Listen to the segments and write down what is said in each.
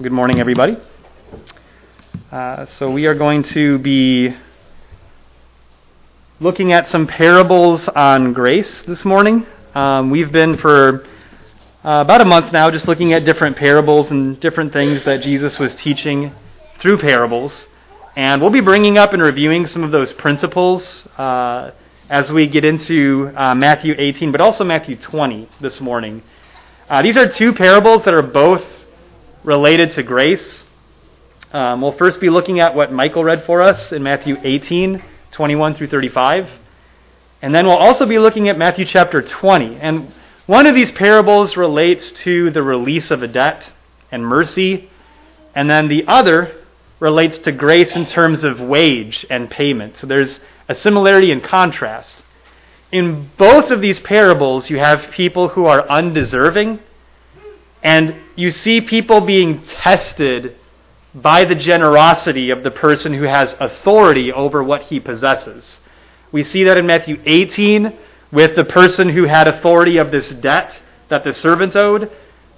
Good morning, everybody. Uh, so, we are going to be looking at some parables on grace this morning. Um, we've been for uh, about a month now just looking at different parables and different things that Jesus was teaching through parables. And we'll be bringing up and reviewing some of those principles uh, as we get into uh, Matthew 18, but also Matthew 20 this morning. Uh, these are two parables that are both related to grace. Um, we'll first be looking at what Michael read for us in Matthew 18, 21 through 35. And then we'll also be looking at Matthew chapter 20. And one of these parables relates to the release of a debt and mercy. And then the other relates to grace in terms of wage and payment. So there's a similarity and contrast. In both of these parables, you have people who are undeserving and you see people being tested by the generosity of the person who has authority over what he possesses. We see that in Matthew 18 with the person who had authority of this debt that the servants owed.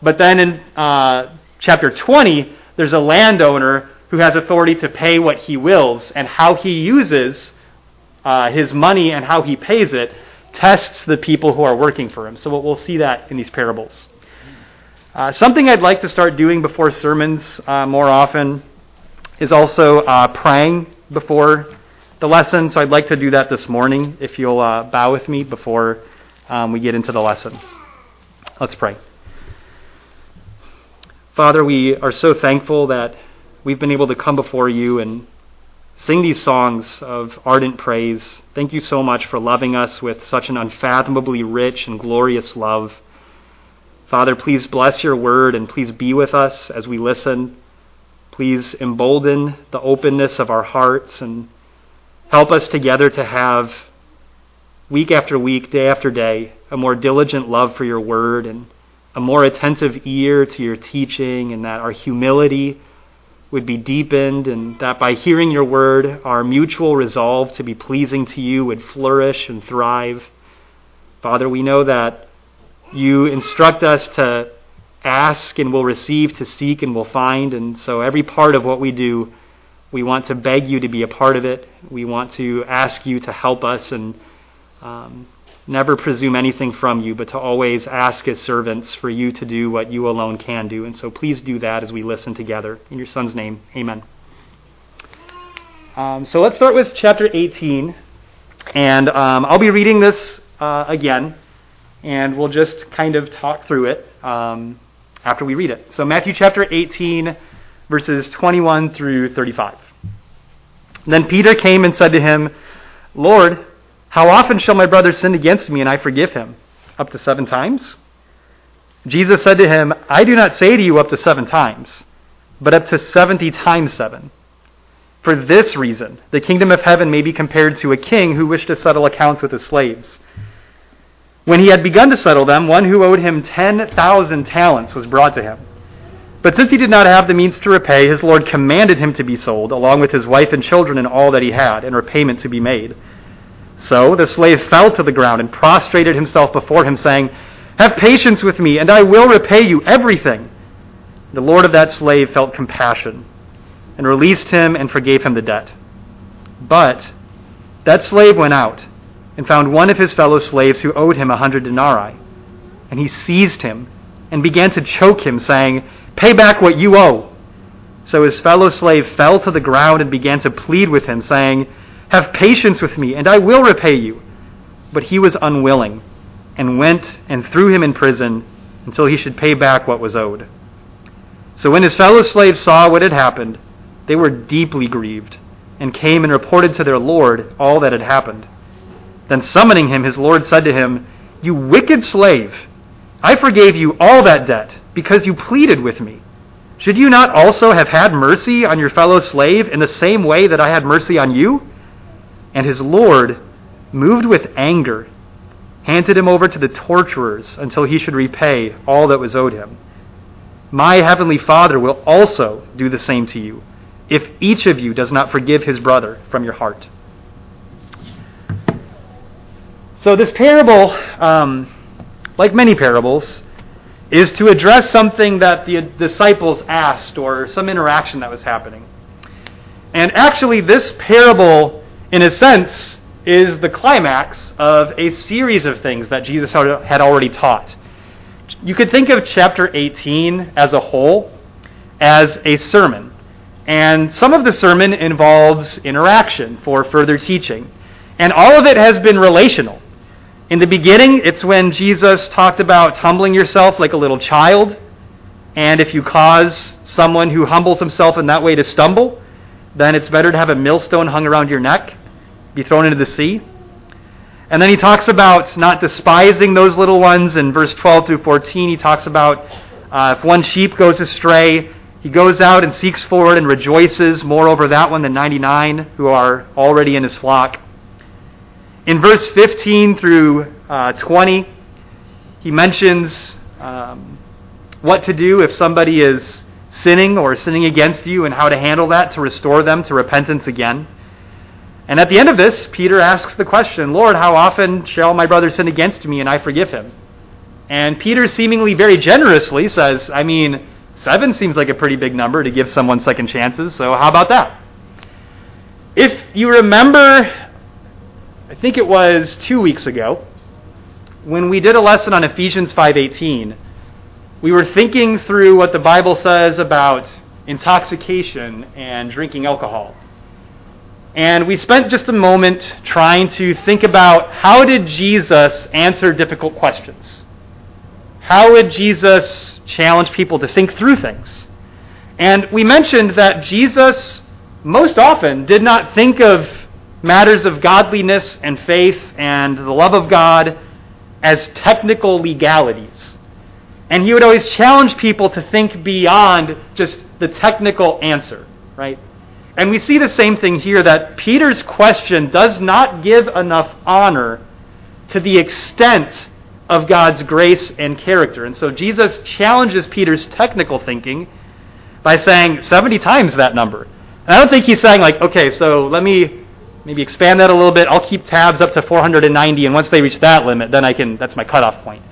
But then in uh, chapter 20, there's a landowner who has authority to pay what he wills, and how he uses uh, his money and how he pays it tests the people who are working for him. So we'll see that in these parables. Uh, something I'd like to start doing before sermons uh, more often is also uh, praying before the lesson. So I'd like to do that this morning if you'll uh, bow with me before um, we get into the lesson. Let's pray. Father, we are so thankful that we've been able to come before you and sing these songs of ardent praise. Thank you so much for loving us with such an unfathomably rich and glorious love. Father, please bless your word and please be with us as we listen. Please embolden the openness of our hearts and help us together to have, week after week, day after day, a more diligent love for your word and a more attentive ear to your teaching, and that our humility would be deepened, and that by hearing your word, our mutual resolve to be pleasing to you would flourish and thrive. Father, we know that you instruct us to ask and we'll receive, to seek and we'll find. And so every part of what we do, we want to beg you to be a part of it. We want to ask you to help us and um, never presume anything from you, but to always ask as servants for you to do what you alone can do. And so please do that as we listen together. In your Son's name, amen. Um, so let's start with chapter 18. And um, I'll be reading this uh, again and we'll just kind of talk through it um, after we read it. So, Matthew chapter 18, verses 21 through 35. Then Peter came and said to him, Lord, how often shall my brother sin against me and I forgive him? Up to seven times? Jesus said to him, I do not say to you up to seven times, but up to seventy times seven. For this reason, the kingdom of heaven may be compared to a king who wished to settle accounts with his slaves. When he had begun to settle them, one who owed him 10,000 talents was brought to him. But since he did not have the means to repay, his Lord commanded him to be sold, along with his wife and children and all that he had, and repayment to be made. So the slave fell to the ground and prostrated himself before him, saying, Have patience with me, and I will repay you everything. The Lord of that slave felt compassion, and released him and forgave him the debt. But that slave went out and found one of his fellow slaves who owed him a hundred denarii. And he seized him and began to choke him, saying, Pay back what you owe. So his fellow slave fell to the ground and began to plead with him, saying, Have patience with me, and I will repay you. But he was unwilling, and went and threw him in prison until he should pay back what was owed. So when his fellow slaves saw what had happened, they were deeply grieved, and came and reported to their Lord all that had happened. Then summoning him, his Lord said to him, You wicked slave, I forgave you all that debt because you pleaded with me. Should you not also have had mercy on your fellow slave in the same way that I had mercy on you? And his Lord, moved with anger, handed him over to the torturers until he should repay all that was owed him. My heavenly Father will also do the same to you if each of you does not forgive his brother from your heart. So, this parable, um, like many parables, is to address something that the disciples asked or some interaction that was happening. And actually, this parable, in a sense, is the climax of a series of things that Jesus had already taught. You could think of chapter 18 as a whole as a sermon. And some of the sermon involves interaction for further teaching. And all of it has been relational. In the beginning, it's when Jesus talked about humbling yourself like a little child. And if you cause someone who humbles himself in that way to stumble, then it's better to have a millstone hung around your neck, be thrown into the sea. And then he talks about not despising those little ones. In verse 12 through 14, he talks about uh, if one sheep goes astray, he goes out and seeks for it and rejoices more over that one than 99 who are already in his flock. In verse 15 through uh, 20, he mentions um, what to do if somebody is sinning or sinning against you and how to handle that to restore them to repentance again. And at the end of this, Peter asks the question Lord, how often shall my brother sin against me and I forgive him? And Peter seemingly very generously says, I mean, seven seems like a pretty big number to give someone second chances, so how about that? If you remember I think it was two weeks ago, when we did a lesson on Ephesians 5:18, we were thinking through what the Bible says about intoxication and drinking alcohol. And we spent just a moment trying to think about how did Jesus answer difficult questions? How would Jesus challenge people to think through things? And we mentioned that Jesus most often did not think of matters of godliness and faith and the love of God as technical legalities. And he would always challenge people to think beyond just the technical answer, right? And we see the same thing here that Peter's question does not give enough honor to the extent of God's grace and character. And so Jesus challenges Peter's technical thinking by saying 70 times that number. And I don't think he's saying, like, okay, so let me maybe expand that a little bit. I'll keep tabs up to 490, and once they reach that limit, then I can, that's my cutoff point.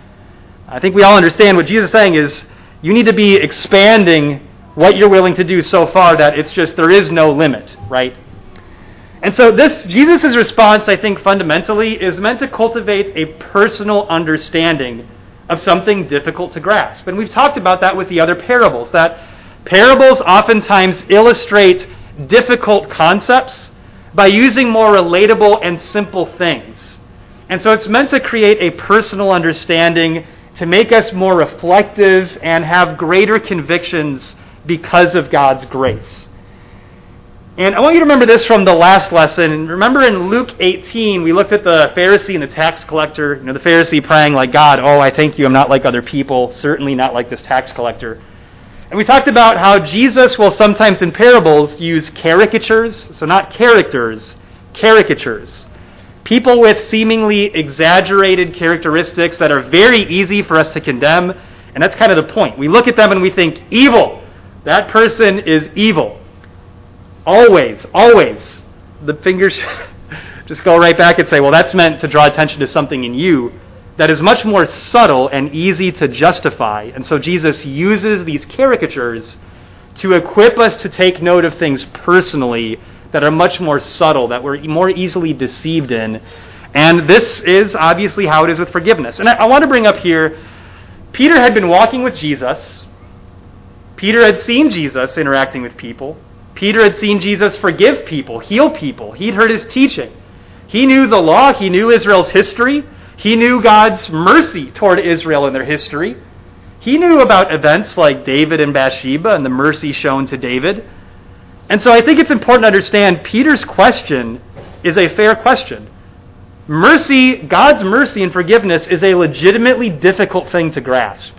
I think we all understand what Jesus is saying is you need to be expanding what you're willing to do so far that it's just there is no limit, right? And so this Jesus' response, I think, fundamentally is meant to cultivate a personal understanding of something difficult to grasp. And we've talked about that with the other parables, that parables oftentimes illustrate difficult concepts by using more relatable and simple things. And so it's meant to create a personal understanding to make us more reflective and have greater convictions because of God's grace. And I want you to remember this from the last lesson. Remember in Luke 18, we looked at the Pharisee and the tax collector. You know, the Pharisee praying like, God, oh, I thank you, I'm not like other people, certainly not like this tax collector. And we talked about how Jesus will sometimes in parables use caricatures, so not characters, caricatures. People with seemingly exaggerated characteristics that are very easy for us to condemn, and that's kind of the point. We look at them and we think, evil. That person is evil. Always, always. The fingers just go right back and say, well, that's meant to draw attention to something in you that is much more subtle and easy to justify. And so Jesus uses these caricatures to equip us to take note of things personally that are much more subtle, that we're more easily deceived in. And this is obviously how it is with forgiveness. And I, I want to bring up here Peter had been walking with Jesus. Peter had seen Jesus interacting with people. Peter had seen Jesus forgive people, heal people. He'd heard his teaching. He knew the law, he knew Israel's history. He knew God's mercy toward Israel in their history. He knew about events like David and Bathsheba and the mercy shown to David. And so I think it's important to understand Peter's question is a fair question. Mercy, God's mercy and forgiveness is a legitimately difficult thing to grasp.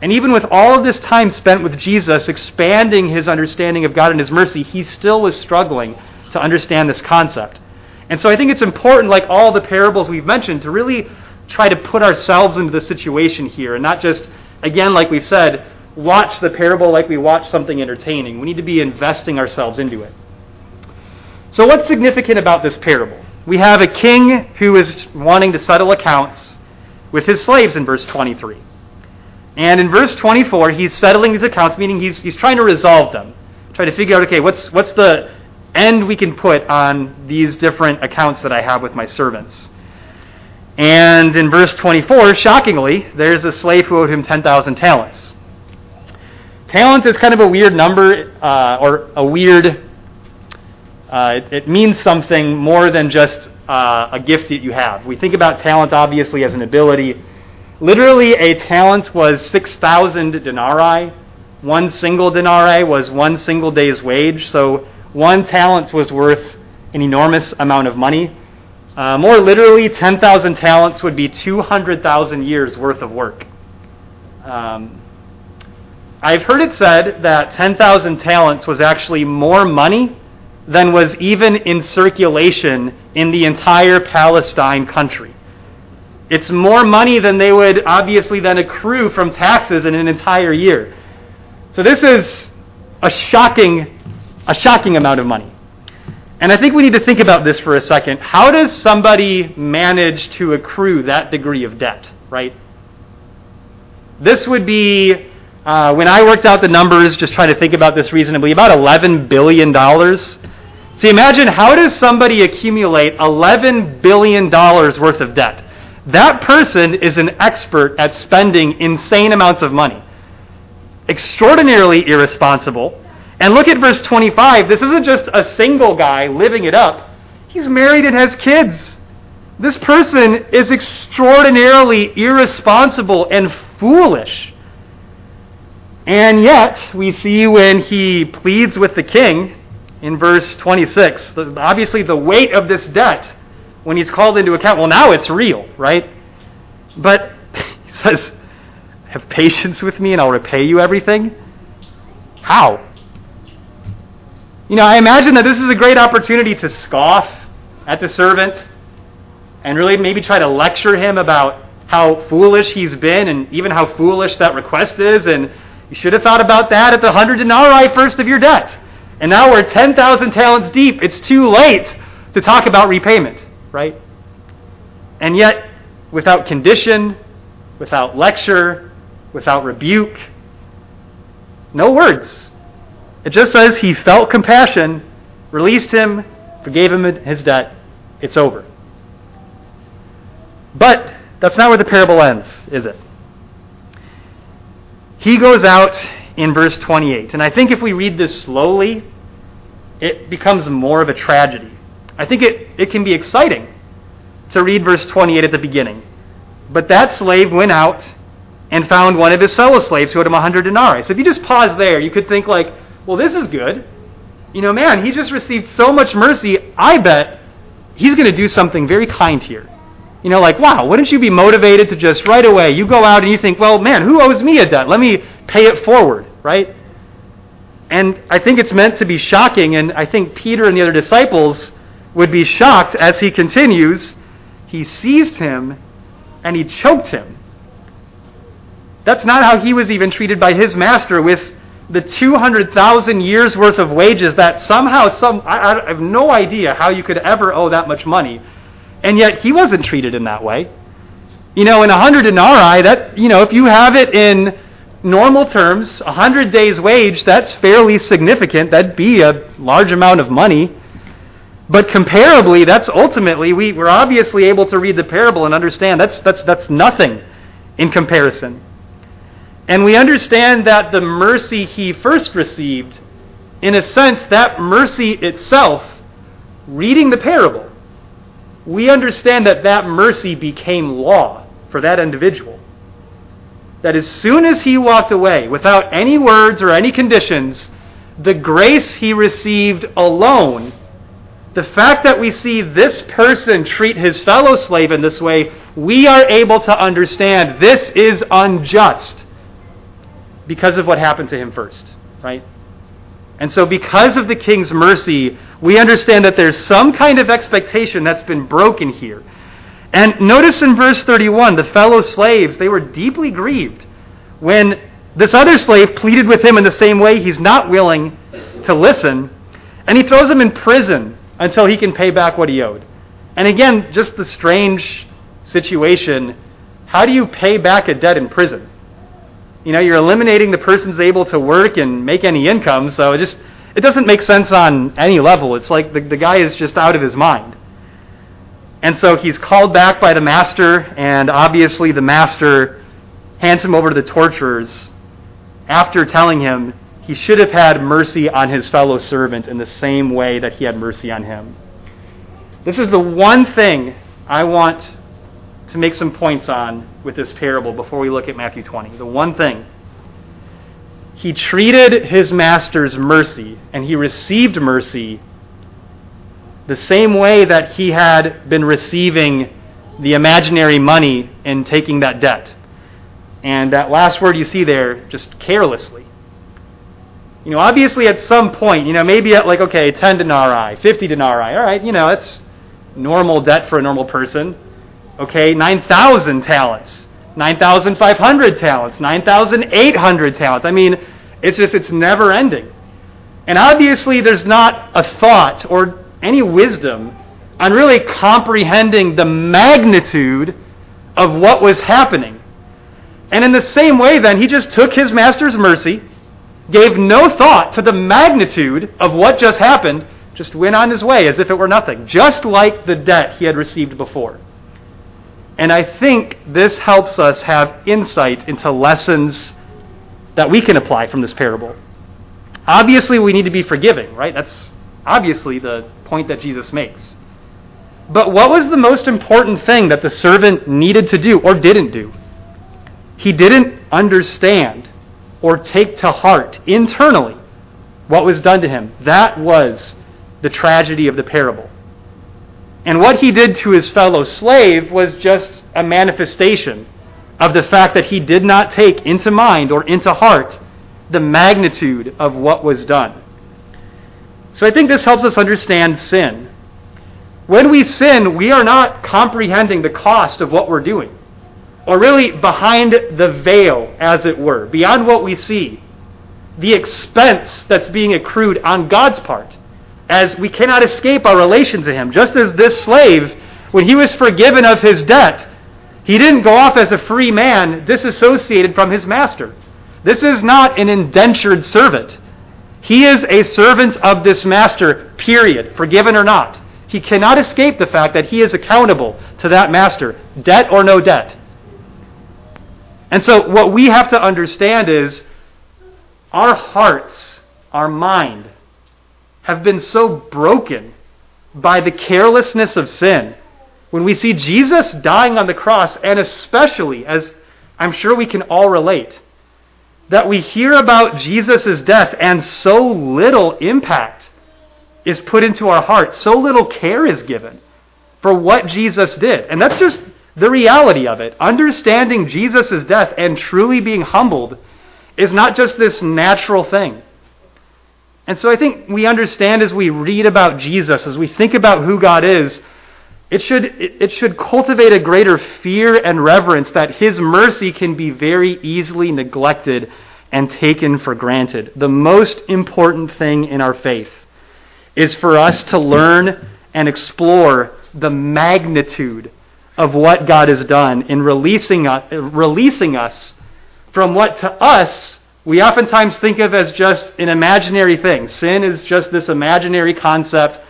And even with all of this time spent with Jesus expanding his understanding of God and his mercy, he still was struggling to understand this concept. And so I think it's important, like all the parables we've mentioned, to really try to put ourselves into the situation here and not just, again, like we've said, watch the parable like we watch something entertaining. We need to be investing ourselves into it. So, what's significant about this parable? We have a king who is wanting to settle accounts with his slaves in verse 23. And in verse 24, he's settling these accounts, meaning he's, he's trying to resolve them, trying to figure out, okay, what's, what's the end we can put on these different accounts that I have with my servants. And in verse 24, shockingly, there's a slave who owed him 10,000 talents. Talent is kind of a weird number, uh, or a weird, uh, it, it, means something more than just uh, a gift that you have. We think about talent obviously as an ability. Literally, a talent was 6,000 denarii. One single denarii was one single day's wage. So one talent was worth an enormous amount of money. Uh, more literally, 10,000 talents would be 200,000 years worth of work. Um, I've heard it said that 10,000 talents was actually more money than was even in circulation in the entire Palestine country. It's more money than they would obviously then accrue from taxes in an entire year. So this is a shocking, a shocking amount of money. And I think we need to think about this for a second. How does somebody manage to accrue that degree of debt, right? This would be, uh, when I worked out the numbers, just trying to think about this reasonably, about $11 billion. See, imagine how does somebody accumulate $11 billion worth of debt? That person is an expert at spending insane amounts of money. Extraordinarily irresponsible and look at verse 25. This isn't just a single guy living it up, he's married and has kids. This person is extraordinarily irresponsible and foolish. And yet, we see when he pleads with the king in verse 26, obviously the weight of this debt, when he's called into account, well, now it's real, right? But he says, Have patience with me and I'll repay you everything. How? You know, I imagine that this is a great opportunity to scoff at the servant and really maybe try to lecture him about how foolish he's been and even how foolish that request is. And you should have thought about that at the 100 denarii first of your debt. And now we're 10,000 talents deep. It's too late to talk about repayment, right? And yet, without condition, without lecture, without rebuke, no words. It just says he felt compassion, released him, forgave him his debt. It's over. But that's not where the parable ends, is it? He goes out in verse 28. And I think if we read this slowly, it becomes more of a tragedy. I think it, it can be exciting to read verse 28 at the beginning. But that slave went out and found one of his fellow slaves who owed him 100 denarii. So if you just pause there, you could think like, well, this is good. You know, man, he just received so much mercy. I bet he's going to do something very kind here. You know, like, wow, wouldn't you be motivated to just right away, you go out and you think, well, man, who owes me a debt? Let me pay it forward, right? And I think it's meant to be shocking, and I think Peter and the other disciples would be shocked as he continues. He seized him and he choked him. That's not how he was even treated by his master with the 200,000 years worth of wages that somehow some I, I, have no idea how you could ever owe that much money. And yet he wasn't treated in that way. You know in 100 denarii that you know if you have it in normal terms 100 days wage that's fairly significant. That'd be a large amount of money. But comparably that's ultimately we, we're obviously able to read the parable and understand that's that's that's nothing in comparison and we understand that the mercy he first received, in a sense, that mercy itself, reading the parable, we understand that that mercy became law for that individual. That as soon as he walked away, without any words or any conditions, the grace he received alone, the fact that we see this person treat his fellow slave in this way, we are able to understand this is unjust because of what happened to him first, right? And so, because of the king's mercy, we understand that there's some kind of expectation that's been broken here. And notice in verse 31, the fellow slaves, they were deeply grieved when this other slave pleaded with him in the same way. He's not willing to listen, and he throws him in prison until he can pay back what he owed. And again, just the strange situation how do you pay back a debt in prison? You know, you're eliminating the person's able to work and make any income, so it just it doesn't make sense on any level. It's like the, the guy is just out of his mind. And so he's called back by the master, and obviously the master hands him over to the torturers after telling him he should have had mercy on his fellow servant in the same way that he had mercy on him. This is the one thing I want to make some points on with this parable before we look at Matthew 20. The one thing. He treated his master's mercy, and he received mercy the same way that he had been receiving the imaginary money and taking that debt. And that last word you see there, just carelessly. You know, obviously at some point, you know, maybe at like, okay, 10 denarii, 50 denarii, all right, you know, it's normal debt for a normal person. Okay, 9,000 talents, 9,500 talents, 9,800 talents. I mean, it's just, it's never ending. And obviously, there's not a thought or any wisdom on really comprehending the magnitude of what was happening. And in the same way, then, he just took his master's mercy, gave no thought to the magnitude of what just happened, just went on his way as if it were nothing, just like the debt he had received before. And I think this helps us have insight into lessons that we can apply from this parable. Obviously, we need to be forgiving, right? That's obviously the point that Jesus makes. But what was the most important thing that the servant needed to do or didn't do? He didn't understand or take to heart internally what was done to him. That was the tragedy of the parable. And what he did to his fellow slave was just a manifestation of the fact that he did not take into mind or into heart the magnitude of what was done. So I think this helps us understand sin. When we sin, we are not comprehending the cost of what we're doing, or really behind the veil, as it were, beyond what we see, the expense that's being accrued on God's part as we cannot escape our relation to him. Just as this slave, when he was forgiven of his debt, he didn't go off as a free man disassociated from his master. This is not an indentured servant. He is a servant of this master, period, forgiven or not. He cannot escape the fact that he is accountable to that master, debt or no debt. And so, what we have to understand is our hearts, our mind, have been so broken by the carelessness of sin. When we see Jesus dying on the cross, and especially, as I'm sure we can all relate, that we hear about Jesus' death and so little impact is put into our hearts, so little care is given for what Jesus did. And that's just the reality of it. Understanding Jesus' death and truly being humbled is not just this natural thing. And so I think we understand as we read about Jesus, as we think about who God is, it should, it should cultivate a greater fear and reverence that His mercy can be very easily neglected and taken for granted. The most important thing in our faith is for us to learn and explore the magnitude of what God has done in releasing us, releasing us from what to us we oftentimes think of as just an imaginary thing. Sin is just this imaginary concept.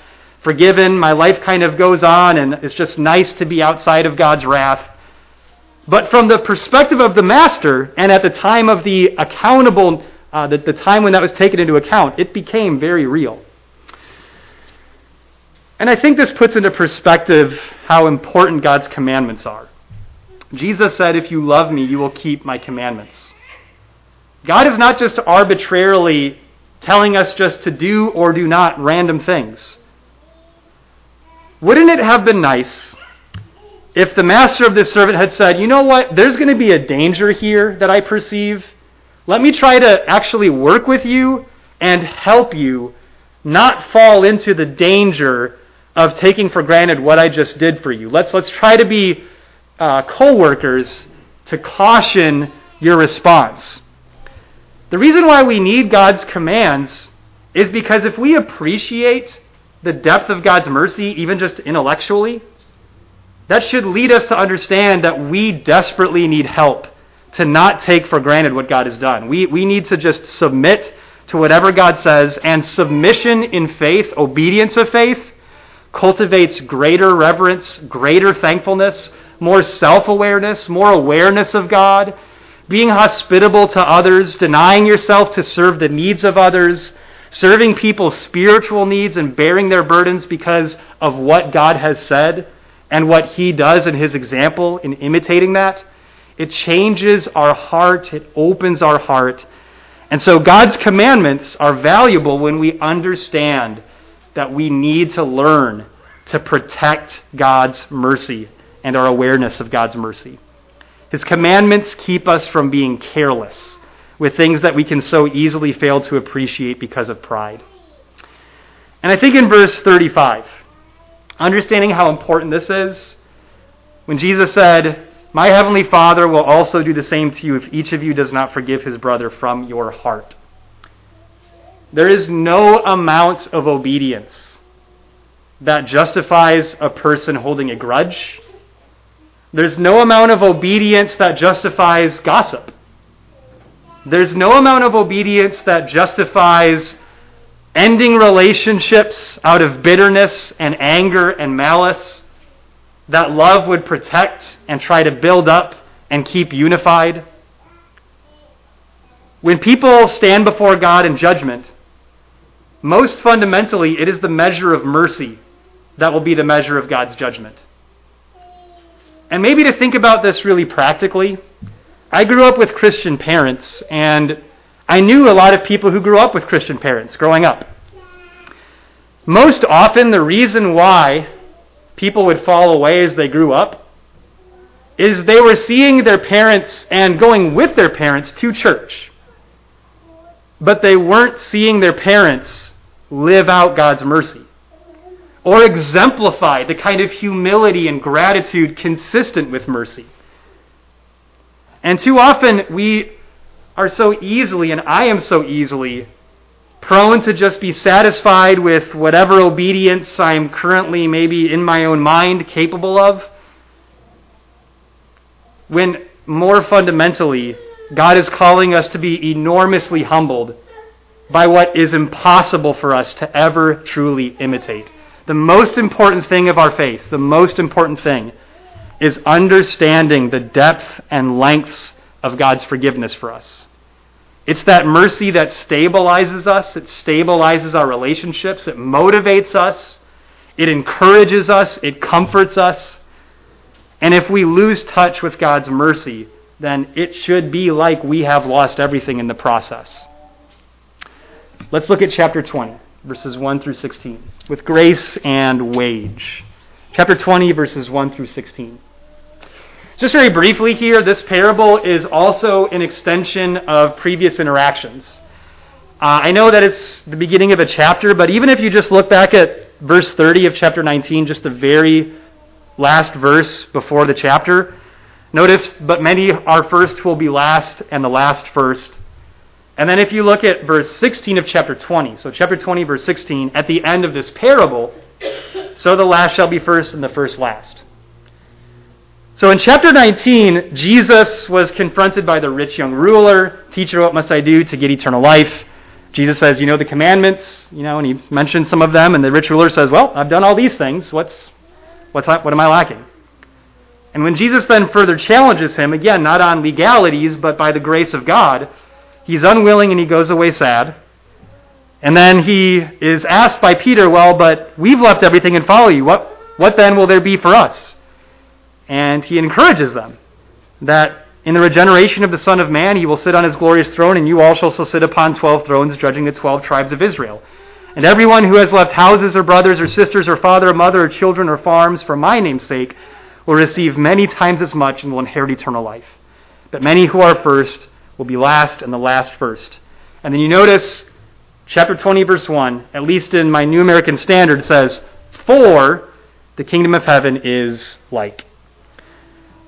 Forgiven, my life kind of goes on, and it's just nice to be outside of God's wrath. But from the perspective of the master, and at the time of the accountable, uh, the, the time when that was taken into account, it became very real. And I think this puts into perspective how important God's commandments are. Jesus said, If you love me, you will keep my commandments. God is not just arbitrarily telling us just to do or do not random things. Wouldn't it have been nice if the master of this servant had said, You know what? There's going to be a danger here that I perceive. Let me try to actually work with you and help you not fall into the danger of taking for granted what I just did for you. Let's, let's try to be uh, co workers to caution your response. The reason why we need God's commands is because if we appreciate the depth of God's mercy, even just intellectually, that should lead us to understand that we desperately need help to not take for granted what God has done. We, we need to just submit to whatever God says, and submission in faith, obedience of faith, cultivates greater reverence, greater thankfulness, more self awareness, more awareness of God, being hospitable to others, denying yourself to serve the needs of others, serving people's spiritual needs and bearing their burdens because of what God has said and what He does in His example in imitating that. It changes our heart, it opens our heart. And so God's commandments are valuable when we understand that we need to learn to protect God's mercy and our awareness of God's mercy. His commandments keep us from being careless with things that we can so easily fail to appreciate because of pride. And I think in verse 35, understanding how important this is, when Jesus said, My heavenly Father will also do the same to you if each of you does not forgive his brother from your heart. There is no amount of obedience that justifies a person holding a grudge. There's no amount of obedience that justifies gossip. There's no amount of obedience that justifies ending relationships out of bitterness and anger and malice that love would protect and try to build up and keep unified. When people stand before God in judgment, most fundamentally, it is the measure of mercy that will be the measure of God's judgment. And maybe to think about this really practically, I grew up with Christian parents, and I knew a lot of people who grew up with Christian parents growing up. Most often, the reason why people would fall away as they grew up is they were seeing their parents and going with their parents to church. But they weren't seeing their parents live out God's mercy or exemplify the kind of humility and gratitude consistent with mercy. And too often we are so easily, and I am so easily, prone to just be satisfied with whatever obedience I'm currently, maybe in my own mind, capable of. When more fundamentally, God is calling us to be enormously humbled by what is impossible for us to ever truly imitate. The most important thing of our faith, the most important thing, is understanding the depth and lengths of God's forgiveness for us. It's that mercy that stabilizes us, it stabilizes our relationships, it motivates us, it encourages us, it comforts us. And if we lose touch with God's mercy, then it should be like we have lost everything in the process. Let's look at chapter 20, verses 1 through 16, with grace and wage. Chapter 20, verses 1 through 16. Just very briefly here, this parable is also an extension of previous interactions. Uh, I know that it's the beginning of a chapter, but even if you just look back at verse 30 of chapter 19, just the very last verse before the chapter, notice, but many are first will be last, and the last first. And then if you look at verse 16 of chapter 20, so chapter 20, verse 16, at the end of this parable, so the last shall be first and the first last. So in chapter 19, Jesus was confronted by the rich young ruler. Teacher, what must I do to get eternal life? Jesus says, You know the commandments, you know, and he mentions some of them. And the rich ruler says, Well, I've done all these things. What's, what's, what am I lacking? And when Jesus then further challenges him, again, not on legalities, but by the grace of God, he's unwilling and he goes away sad. And then he is asked by Peter, Well, but we've left everything and follow you. What, what then will there be for us? And he encourages them that in the regeneration of the Son of Man, he will sit on his glorious throne, and you also shall sit upon twelve thrones, judging the twelve tribes of Israel. And everyone who has left houses or brothers or sisters or father or mother or children or farms for my name's sake will receive many times as much and will inherit eternal life. But many who are first will be last, and the last first. And then you notice chapter 20, verse 1, at least in my New American Standard, says, For the kingdom of heaven is like.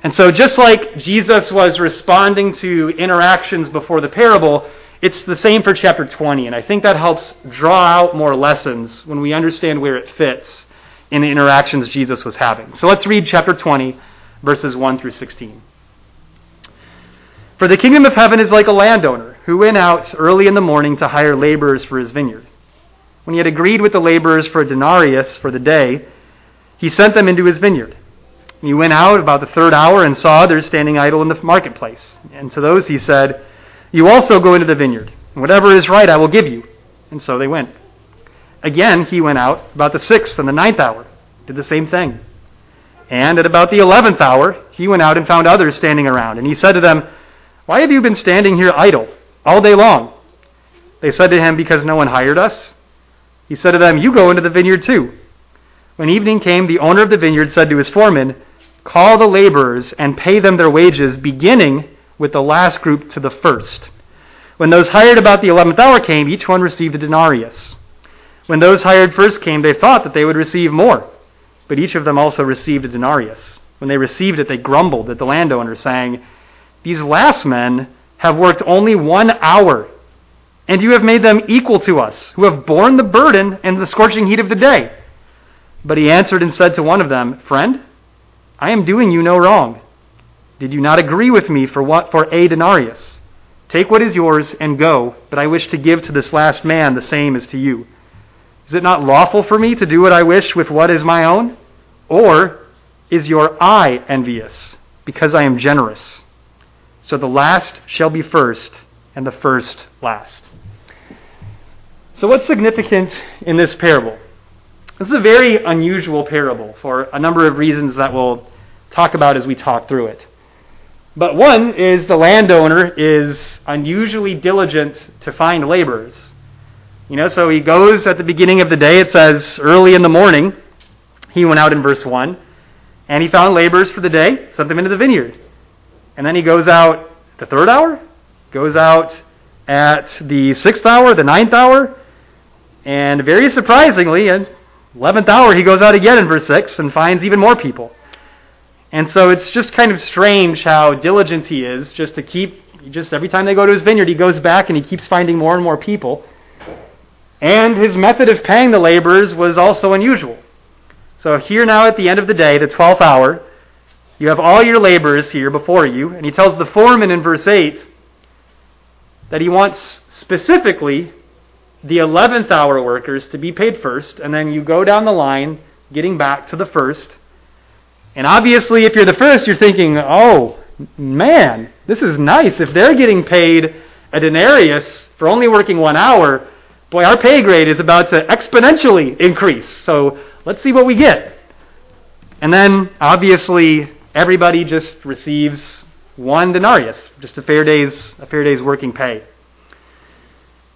And so, just like Jesus was responding to interactions before the parable, it's the same for chapter 20. And I think that helps draw out more lessons when we understand where it fits in the interactions Jesus was having. So let's read chapter 20, verses 1 through 16. For the kingdom of heaven is like a landowner who went out early in the morning to hire laborers for his vineyard. When he had agreed with the laborers for a denarius for the day, he sent them into his vineyard. He went out about the third hour and saw others standing idle in the marketplace. And to those he said, You also go into the vineyard, and whatever is right I will give you. And so they went. Again he went out about the sixth and the ninth hour, did the same thing. And at about the eleventh hour he went out and found others standing around. And he said to them, why have you been standing here idle all day long? They said to him, Because no one hired us. He said to them, You go into the vineyard too. When evening came, the owner of the vineyard said to his foreman, Call the laborers and pay them their wages, beginning with the last group to the first. When those hired about the eleventh hour came, each one received a denarius. When those hired first came, they thought that they would receive more, but each of them also received a denarius. When they received it, they grumbled at the landowner, saying, these last men have worked only one hour, and you have made them equal to us, who have borne the burden and the scorching heat of the day. But he answered and said to one of them, Friend, I am doing you no wrong. Did you not agree with me for what for a denarius? Take what is yours and go, but I wish to give to this last man the same as to you. Is it not lawful for me to do what I wish with what is my own? Or is your eye envious, because I am generous? So the last shall be first, and the first last. So, what's significant in this parable? This is a very unusual parable for a number of reasons that we'll talk about as we talk through it. But one is the landowner is unusually diligent to find laborers. You know, so he goes at the beginning of the day, it says early in the morning, he went out in verse 1, and he found laborers for the day, sent them into the vineyard. And then he goes out the third hour, goes out at the sixth hour, the ninth hour, and very surprisingly, at 11th hour, he goes out again in verse 6 and finds even more people. And so it's just kind of strange how diligent he is just to keep, just every time they go to his vineyard, he goes back and he keeps finding more and more people. And his method of paying the laborers was also unusual. So here now at the end of the day, the 12th hour, you have all your laborers here before you, and he tells the foreman in verse 8 that he wants specifically the 11th hour workers to be paid first, and then you go down the line, getting back to the first. And obviously, if you're the first, you're thinking, oh, man, this is nice. If they're getting paid a denarius for only working one hour, boy, our pay grade is about to exponentially increase. So let's see what we get. And then, obviously, everybody just receives one denarius, just a fair day's a fair day's working pay.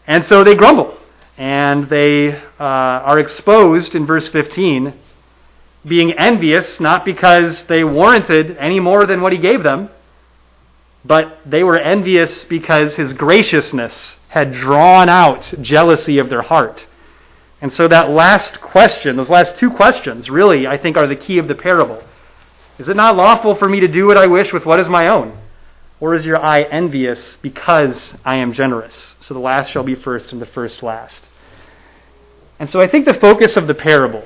And so they grumble, and they uh, are exposed in verse 15, being envious not because they warranted any more than what he gave them, but they were envious because his graciousness had drawn out jealousy of their heart. And so that last question, those last two questions, really, I think, are the key of the parable. Is it not lawful for me to do what I wish with what is my own? Or is your eye envious because I am generous? So the last shall be first and the first last. And so I think the focus of the parable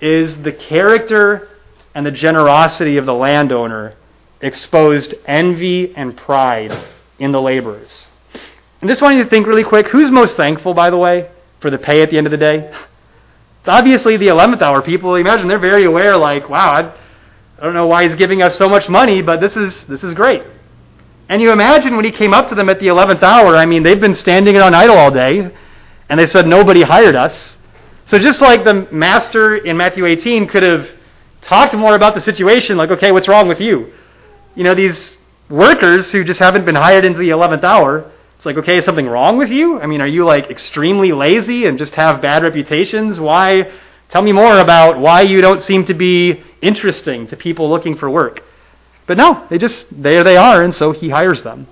is the character and the generosity of the landowner exposed envy and pride in the laborers. And just want you to think really quick who's most thankful, by the way, for the pay at the end of the day? It's obviously the 11th hour people. Imagine they're very aware, like, wow, I'd, I don't know why he's giving us so much money, but this is this is great. And you imagine when he came up to them at the 11th hour, I mean, they've been standing around idle all day, and they said, Nobody hired us. So just like the master in Matthew 18 could have talked more about the situation, like, okay, what's wrong with you? You know, these workers who just haven't been hired into the 11th hour, it's like, okay, is something wrong with you? I mean, are you like extremely lazy and just have bad reputations? Why? Tell me more about why you don't seem to be interesting to people looking for work. But no, they just, there they are, and so he hires them.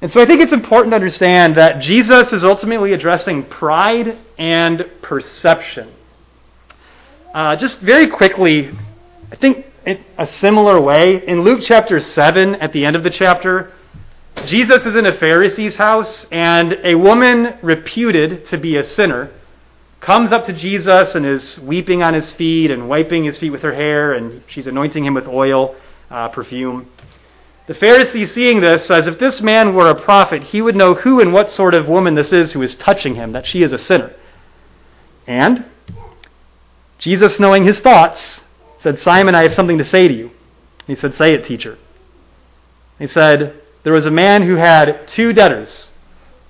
And so I think it's important to understand that Jesus is ultimately addressing pride and perception. Uh, just very quickly, I think in a similar way, in Luke chapter 7, at the end of the chapter, Jesus is in a Pharisee's house, and a woman reputed to be a sinner comes up to Jesus and is weeping on his feet and wiping his feet with her hair, and she's anointing him with oil, uh, perfume. The Pharisee, seeing this, says, If this man were a prophet, he would know who and what sort of woman this is who is touching him, that she is a sinner. And Jesus, knowing his thoughts, said, Simon, I have something to say to you. He said, Say it, teacher. He said, There was a man who had two debtors.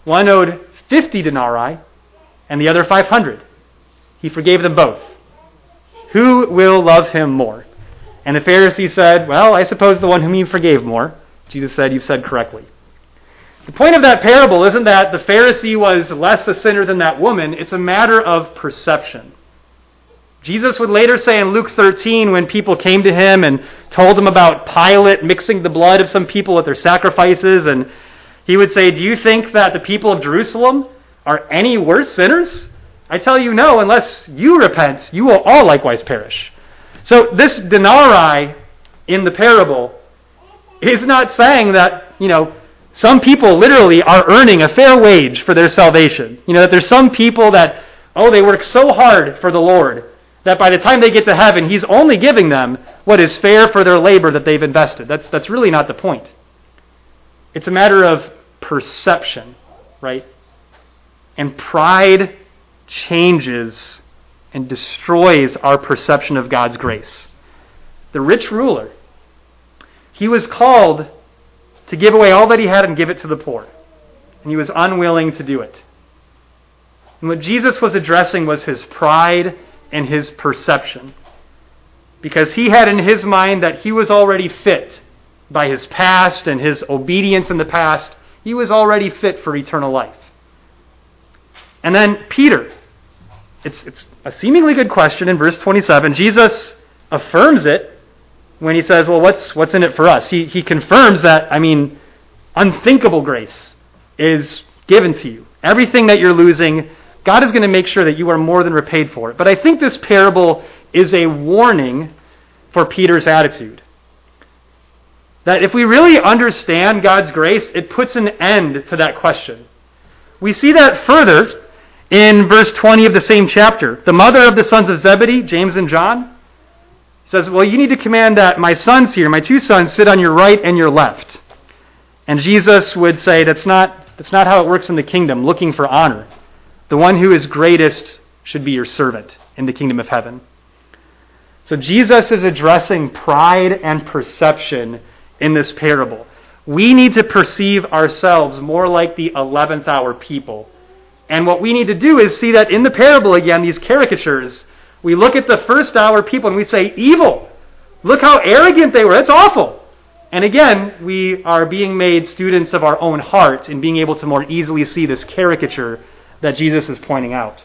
One owed 50 denarii, and the other 500. He forgave them both. Who will love him more? And the Pharisee said, Well, I suppose the one whom you forgave more. Jesus said, You've said correctly. The point of that parable isn't that the Pharisee was less a sinner than that woman, it's a matter of perception. Jesus would later say in Luke 13, when people came to him and told him about Pilate mixing the blood of some people with their sacrifices, and he would say, Do you think that the people of Jerusalem are any worse sinners? I tell you, no, unless you repent, you will all likewise perish. So, this denarii in the parable is not saying that, you know, some people literally are earning a fair wage for their salvation. You know, that there's some people that, oh, they work so hard for the Lord that by the time they get to heaven, He's only giving them what is fair for their labor that they've invested. That's, that's really not the point. It's a matter of perception, right? And pride changes and destroys our perception of God's grace. The rich ruler, he was called to give away all that he had and give it to the poor. And he was unwilling to do it. And what Jesus was addressing was his pride and his perception. Because he had in his mind that he was already fit by his past and his obedience in the past. He was already fit for eternal life. And then Peter. It's, it's a seemingly good question in verse 27. Jesus affirms it when he says, Well, what's, what's in it for us? He, he confirms that, I mean, unthinkable grace is given to you. Everything that you're losing, God is going to make sure that you are more than repaid for it. But I think this parable is a warning for Peter's attitude. That if we really understand God's grace, it puts an end to that question. We see that further in verse 20 of the same chapter. The mother of the sons of Zebedee, James and John, says, Well, you need to command that my sons here, my two sons, sit on your right and your left. And Jesus would say, That's not, that's not how it works in the kingdom, looking for honor. The one who is greatest should be your servant in the kingdom of heaven. So Jesus is addressing pride and perception in this parable. We need to perceive ourselves more like the 11th hour people. And what we need to do is see that in the parable again, these caricatures, we look at the first hour people and we say, evil. Look how arrogant they were. That's awful. And again, we are being made students of our own heart and being able to more easily see this caricature that Jesus is pointing out.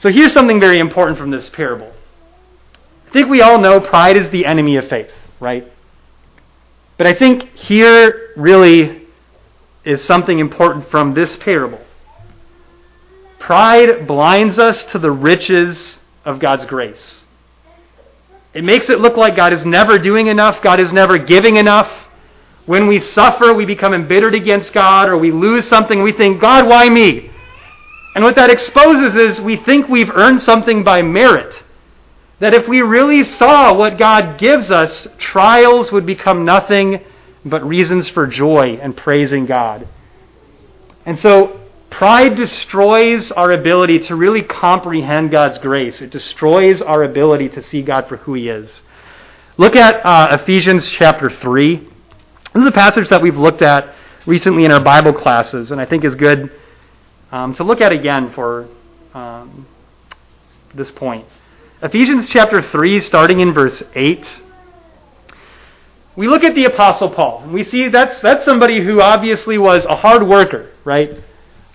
So here's something very important from this parable. I think we all know pride is the enemy of faith, right? But I think here really is something important from this parable. Pride blinds us to the riches of God's grace. It makes it look like God is never doing enough, God is never giving enough. When we suffer, we become embittered against God, or we lose something, we think, God, why me? And what that exposes is we think we've earned something by merit. That if we really saw what God gives us, trials would become nothing but reasons for joy and praising God. And so Pride destroys our ability to really comprehend God's grace. It destroys our ability to see God for who He is. Look at uh, Ephesians chapter 3. This is a passage that we've looked at recently in our Bible classes, and I think is good um, to look at again for um, this point. Ephesians chapter 3, starting in verse 8. We look at the Apostle Paul, and we see that's, that's somebody who obviously was a hard worker, right?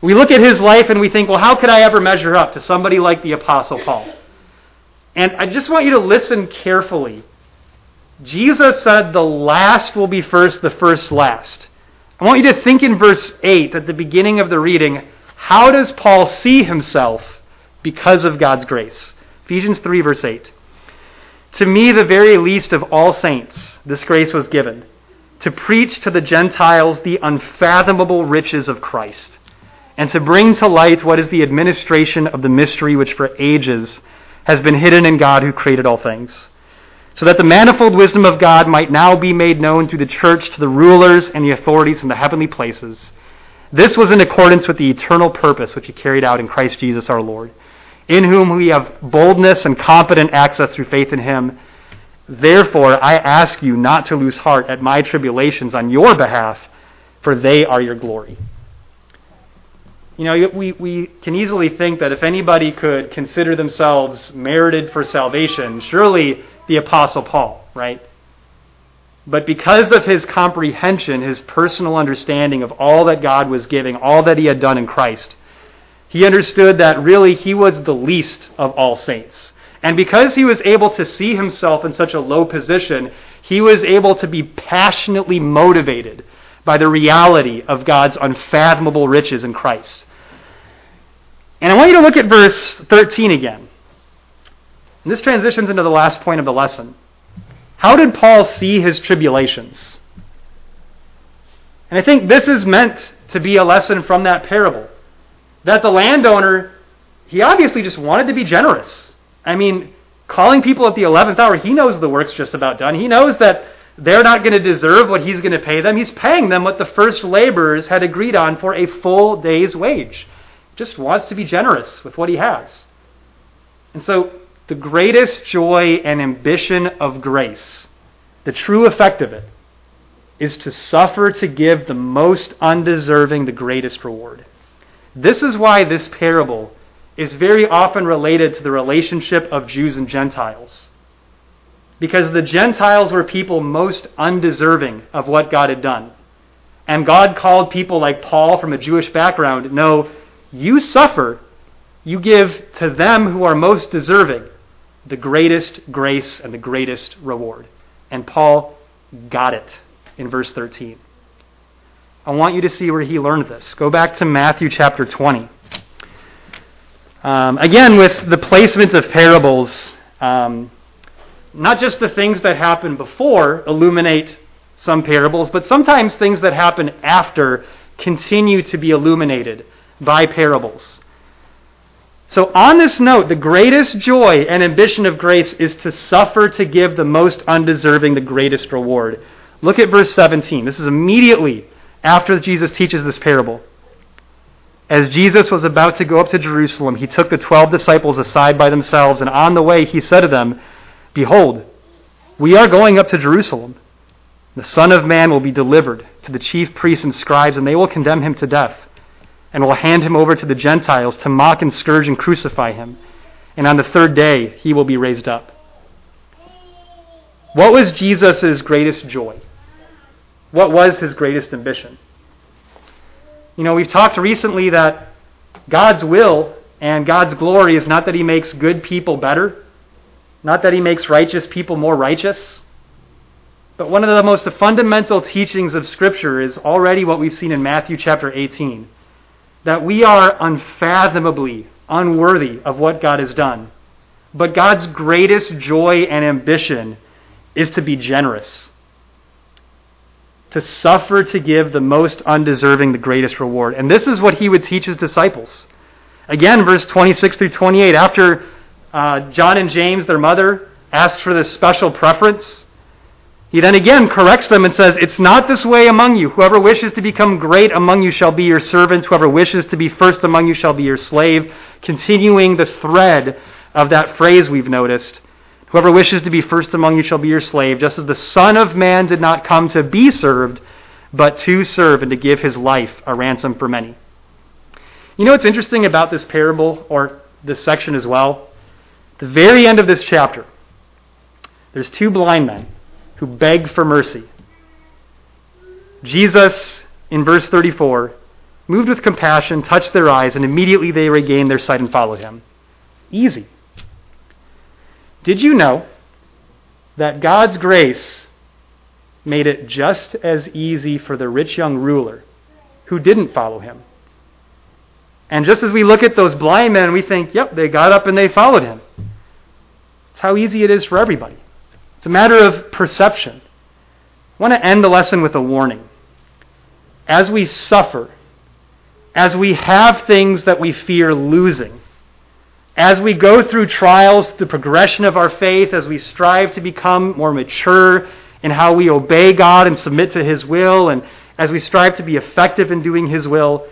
We look at his life and we think, well, how could I ever measure up to somebody like the Apostle Paul? And I just want you to listen carefully. Jesus said, the last will be first, the first last. I want you to think in verse 8 at the beginning of the reading how does Paul see himself because of God's grace? Ephesians 3, verse 8. To me, the very least of all saints, this grace was given to preach to the Gentiles the unfathomable riches of Christ and to bring to light what is the administration of the mystery which for ages has been hidden in God who created all things, so that the manifold wisdom of God might now be made known through the church to the rulers and the authorities in the heavenly places. This was in accordance with the eternal purpose which he carried out in Christ Jesus our Lord, in whom we have boldness and competent access through faith in him. Therefore, I ask you not to lose heart at my tribulations on your behalf, for they are your glory. You know, we, we can easily think that if anybody could consider themselves merited for salvation, surely the Apostle Paul, right? But because of his comprehension, his personal understanding of all that God was giving, all that he had done in Christ, he understood that really he was the least of all saints. And because he was able to see himself in such a low position, he was able to be passionately motivated by the reality of God's unfathomable riches in Christ. And I want you to look at verse 13 again. And this transitions into the last point of the lesson. How did Paul see his tribulations? And I think this is meant to be a lesson from that parable. That the landowner, he obviously just wanted to be generous. I mean, calling people at the 11th hour, he knows the work's just about done. He knows that they're not going to deserve what he's going to pay them. He's paying them what the first laborers had agreed on for a full day's wage. Just wants to be generous with what he has. And so, the greatest joy and ambition of grace, the true effect of it, is to suffer to give the most undeserving the greatest reward. This is why this parable is very often related to the relationship of Jews and Gentiles. Because the Gentiles were people most undeserving of what God had done. And God called people like Paul from a Jewish background, no, you suffer, you give to them who are most deserving the greatest grace and the greatest reward. And Paul got it in verse 13. I want you to see where he learned this. Go back to Matthew chapter 20. Um, again, with the placement of parables, um, not just the things that happen before illuminate some parables, but sometimes things that happen after continue to be illuminated by parables. So, on this note, the greatest joy and ambition of grace is to suffer to give the most undeserving the greatest reward. Look at verse 17. This is immediately after Jesus teaches this parable. As Jesus was about to go up to Jerusalem, he took the twelve disciples aside by themselves, and on the way he said to them, Behold, we are going up to Jerusalem. The Son of Man will be delivered to the chief priests and scribes, and they will condemn him to death and will hand him over to the Gentiles to mock and scourge and crucify him. And on the third day, he will be raised up. What was Jesus' greatest joy? What was his greatest ambition? You know, we've talked recently that God's will and God's glory is not that he makes good people better, not that he makes righteous people more righteous. But one of the most fundamental teachings of Scripture is already what we've seen in Matthew chapter 18 that we are unfathomably unworthy of what God has done. But God's greatest joy and ambition is to be generous, to suffer to give the most undeserving the greatest reward. And this is what he would teach his disciples. Again, verse 26 through 28, after uh, John and James, their mother, asked for this special preference, he then again corrects them and says, It's not this way among you. Whoever wishes to become great among you shall be your servant. Whoever wishes to be first among you shall be your slave. Continuing the thread of that phrase we've noticed. Whoever wishes to be first among you shall be your slave, just as the Son of Man did not come to be served, but to serve and to give his life a ransom for many. You know what's interesting about this parable, or this section as well? The very end of this chapter, there's two blind men who beg for mercy. Jesus, in verse 34, moved with compassion, touched their eyes, and immediately they regained their sight and followed him. Easy. Did you know that God's grace made it just as easy for the rich young ruler who didn't follow him? And just as we look at those blind men, we think, yep, they got up and they followed him. It's how easy it is for everybody. It's a matter of perception. I want to end the lesson with a warning. As we suffer, as we have things that we fear losing, as we go through trials, the progression of our faith, as we strive to become more mature in how we obey God and submit to His will, and as we strive to be effective in doing His will,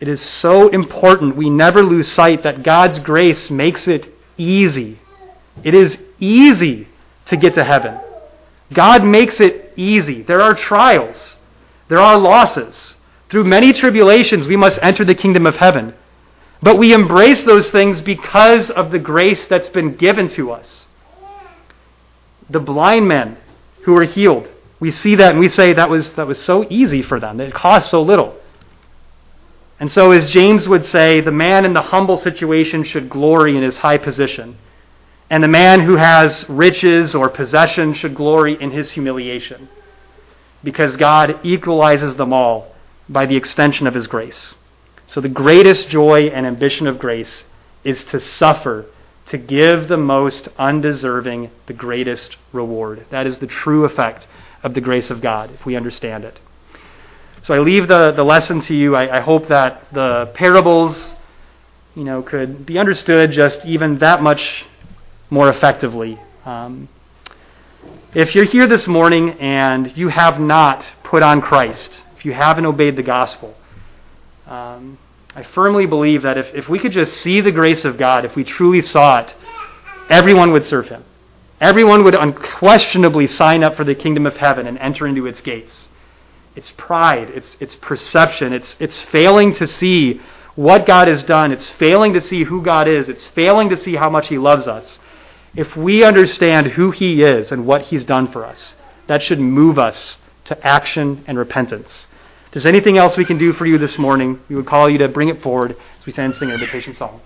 it is so important we never lose sight that God's grace makes it easy. It is easy to get to heaven. God makes it easy. There are trials, there are losses. Through many tribulations, we must enter the kingdom of heaven. But we embrace those things because of the grace that's been given to us. The blind men who were healed, we see that and we say that was, that was so easy for them. It cost so little. And so, as James would say, the man in the humble situation should glory in his high position. And the man who has riches or possession should glory in his humiliation. Because God equalizes them all by the extension of his grace. So, the greatest joy and ambition of grace is to suffer, to give the most undeserving the greatest reward. That is the true effect of the grace of God, if we understand it. So I leave the, the lesson to you. I, I hope that the parables, you know, could be understood just even that much more effectively. Um, if you're here this morning and you have not put on Christ, if you haven't obeyed the gospel, um, I firmly believe that if, if we could just see the grace of God, if we truly saw it, everyone would serve him. Everyone would unquestionably sign up for the kingdom of heaven and enter into its gates. It's pride, it's, it's perception, it's, it's failing to see what God has done, it's failing to see who God is, it's failing to see how much He loves us. If we understand who He is and what He's done for us, that should move us to action and repentance. If there's anything else we can do for you this morning, we would call you to bring it forward as we stand and sing an invitation song.